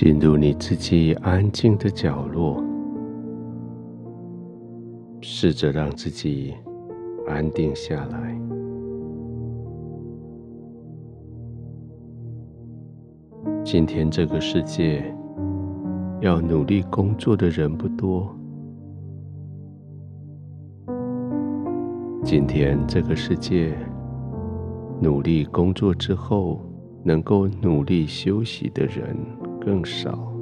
进入你自己安静的角落，试着让自己安定下来。今天这个世界要努力工作的人不多。今天这个世界努力工作之后，能够努力休息的人更少。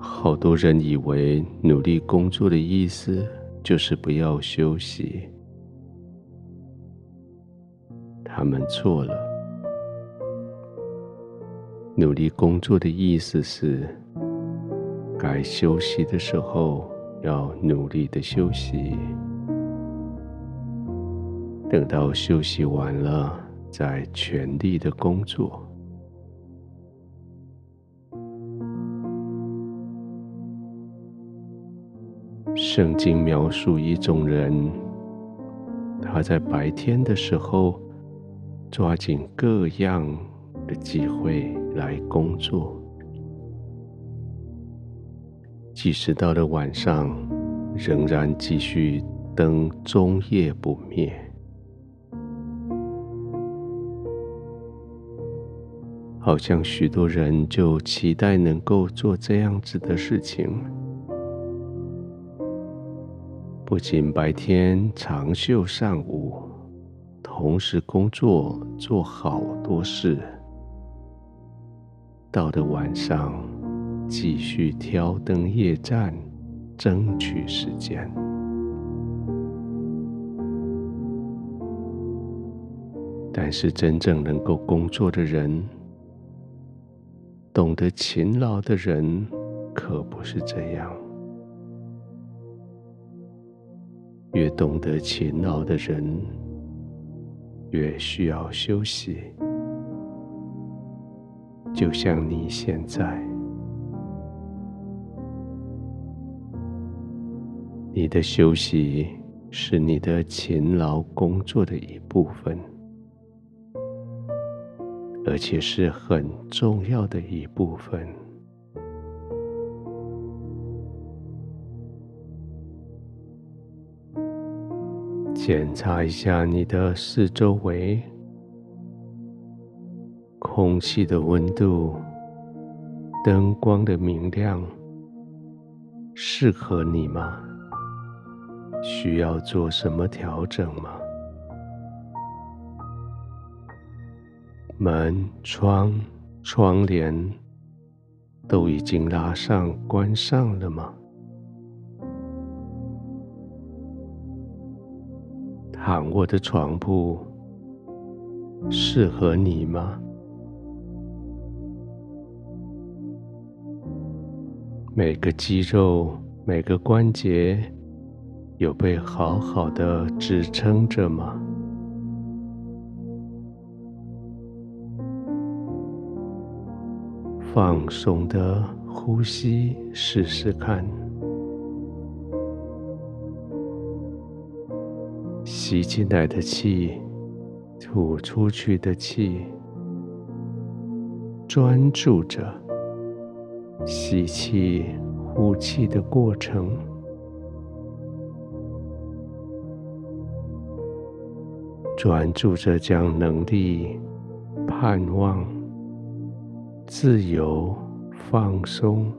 好多人以为努力工作的意思就是不要休息，他们错了。努力工作的意思是，该休息的时候要努力的休息。等到休息完了，再全力的工作。圣经描述一种人，他在白天的时候抓紧各样的机会来工作，即使到了晚上，仍然继续灯终夜不灭。好像许多人就期待能够做这样子的事情，不仅白天长袖善舞，同时工作做好多事，到了晚上继续挑灯夜战，争取时间。但是真正能够工作的人，懂得勤劳的人可不是这样。越懂得勤劳的人，越需要休息。就像你现在，你的休息是你的勤劳工作的一部分。而且是很重要的一部分。检查一下你的四周围，空气的温度、灯光的明亮，适合你吗？需要做什么调整吗？门、窗、窗帘都已经拉上、关上了吗？躺卧的床铺适合你吗？每个肌肉、每个关节有被好好的支撑着吗？放松的呼吸，试试看。吸进来的气，吐出去的气，专注着吸气、呼气的过程，专注着将能力、盼望。自由、放松，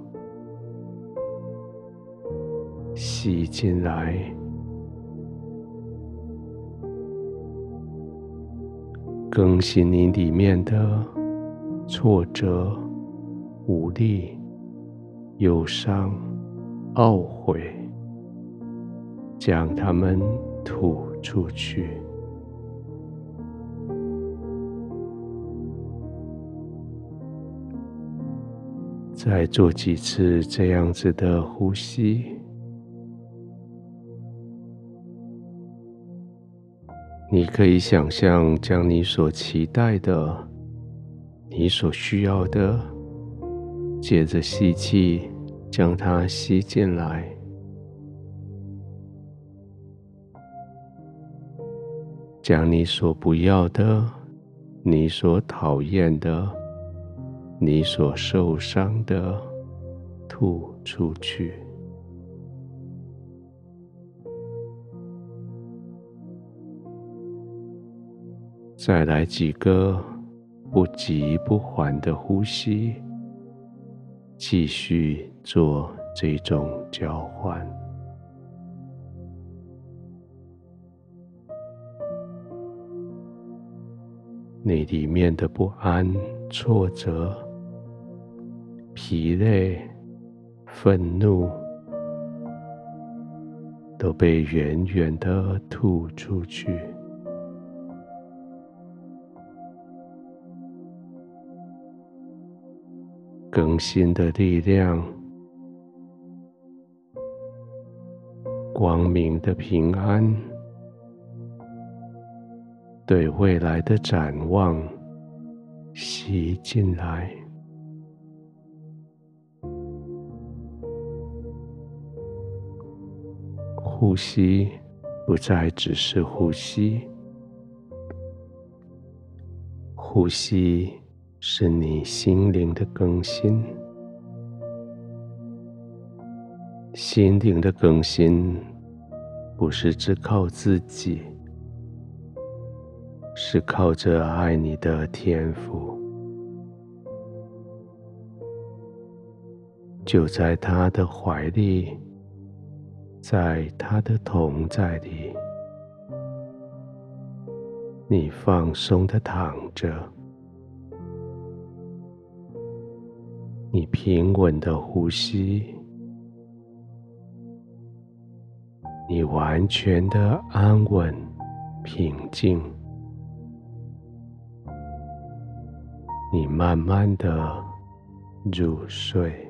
吸进来，更新你里面的挫折、无力、忧伤、懊悔，将它们吐出去。再做几次这样子的呼吸，你可以想象将你所期待的、你所需要的，借着吸气将它吸进来，将你所不要的你所讨厌的、你所受伤的吐出去。再来几个不急不缓的呼吸，继续做这种交换。你里面的不安、挫折、疲累、愤怒，都被远远的吐出去。更新的力量，光明的平安，对未来的展望吸进来。呼吸不再只是呼吸，呼吸。是你心灵的更新，心灵的更新不是只靠自己，是靠着爱你的天赋，就在他的怀里，在他的同在里，你放松的躺着。你平稳的呼吸，你完全的安稳、平静，你慢慢的入睡。